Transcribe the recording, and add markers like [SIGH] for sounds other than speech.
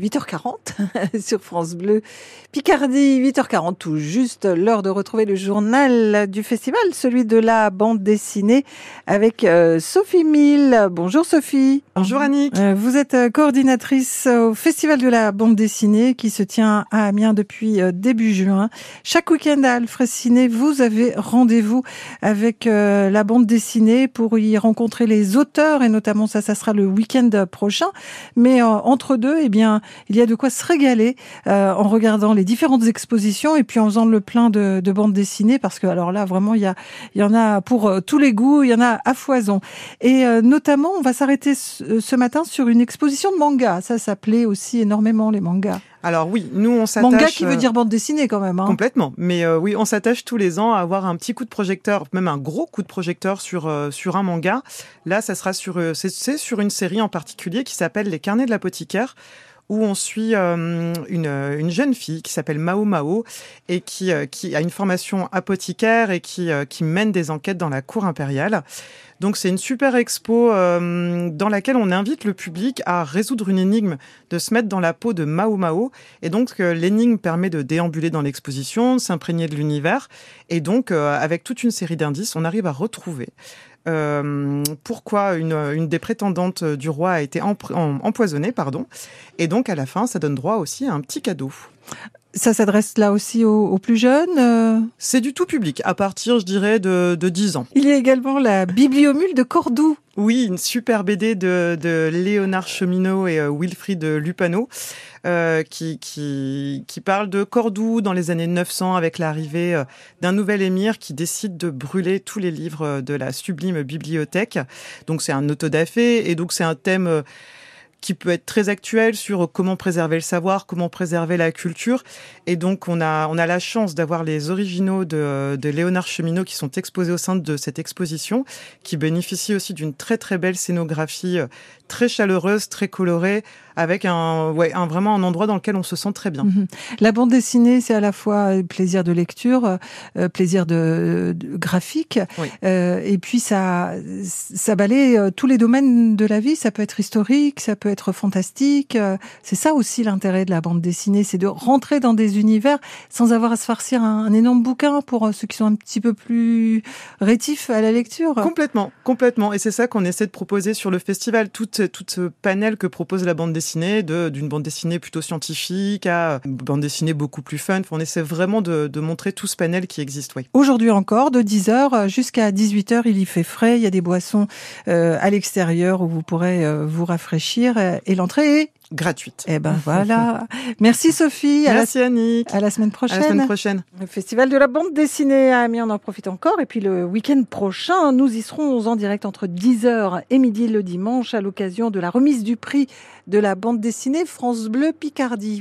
8h40 [LAUGHS] sur France Bleu. Picardie, 8h40 tout juste, l'heure de retrouver le journal du festival, celui de la bande dessinée avec euh, Sophie Mille. Bonjour Sophie. Bonjour Annick. Euh, vous êtes euh, coordinatrice au festival de la bande dessinée qui se tient à Amiens depuis début juin. Chaque week-end à Alfred Ciné, vous avez rendez-vous avec la bande dessinée pour y rencontrer les auteurs et notamment ça, ça sera le week-end prochain. Mais entre deux, eh bien, il y a de quoi se régaler euh, en regardant les différentes expositions et puis en faisant le plein de, de bandes dessinées parce que alors là vraiment il y a il y en a pour euh, tous les goûts, il y en a à foison. Et euh, notamment on va s'arrêter ce, matin sur une exposition de manga. Ça s'appelait aussi énormément les mangas. Alors oui, nous on s'attache. Manga qui veut dire bande dessinée quand même. Hein. Complètement. Mais oui, on s'attache tous les ans à avoir un petit coup de projecteur, même un gros coup de projecteur sur sur un manga. Là, ça sera sur c'est sur une série en particulier qui s'appelle Les Carnets de l'apothicaire où on suit euh, une, une, jeune fille qui s'appelle Mao Mao et qui, euh, a une formation apothicaire et qui, euh, qui mène des enquêtes dans la cour impériale. Donc c'est une super expo dans laquelle on invite le public à résoudre une énigme, de se mettre dans la peau de Mao Mao. Et donc l'énigme permet de déambuler dans l'exposition, de s'imprégner de l'univers. Et donc avec toute une série d'indices, on arrive à retrouver euh, pourquoi une, une, des prétendantes du roi a été empoisonnée, pardon. Et donc à la fin, ça donne droit aussi à un petit cadeau. Ça s'adresse là aussi aux, plus jeunes euh C'est du tout public, à partir, je dirais, de, de 10 ans. Il y a également la Bibliomule de Cordoue. Oui, une super BD de, de Léonard Cheminot et euh, Wilfried Lupano, euh, qui, qui, qui parle de Cordoue dans les années 900 avec l'arrivée d'un nouvel émir qui décide de brûler tous les livres de la sublime bibliothèque. Donc c'est un autodafé et donc c'est un thème qui peut être très actuel sur comment préserver le savoir, comment préserver la culture. Et donc, on a, on a la chance d'avoir les originaux de, de Léonard Cheminot qui sont exposés au sein de cette exposition, qui bénéficient aussi d'une très, très belle scénographie euh, très chaleureuse, très colorée, avec un, ouais, un, vraiment un endroit dans lequel on se sent très bien. Mhm. La bande dessinée, c'est à la fois plaisir de lecture, euh, plaisir de, graphique, euh, et puis ça, ça balaye euh, tous les domaines de la vie. Ça peut être historique, ça peut être fantastique. Euh, c'est ça aussi l'intérêt de la bande dessinée, c'est de rentrer dans des univers sans avoir à se farcir un, un, énorme bouquin pour ceux qui sont un petit peu plus rétifs à la lecture. Complètement, complètement. Et c'est ça qu'on essaie de proposer sur le festival, tout, tout ce panel que propose la bande dessinée d'une bande dessinée plutôt scientifique à une bande dessinée beaucoup plus fun. On essaie vraiment de, montrer tout ce panel qui existe. Aujourd'hui encore, de 10h jusqu'à 18h, il y fait frais. Il y a des boissons euh, à l'extérieur où vous pourrez euh, vous rafraîchir. Et l'entrée est gratuite. Eh ben [LAUGHS] voilà. Merci Sophie. Merci à la, Annick. À la semaine prochaine. À la semaine prochaine. Le festival de la bande dessinée à Amiens, on en profite encore. Et puis le week-end prochain, nous y serons en direct entre 10h et midi le dimanche à l'occasion de la remise du prix de la bande dessinée France Bleu Picardie.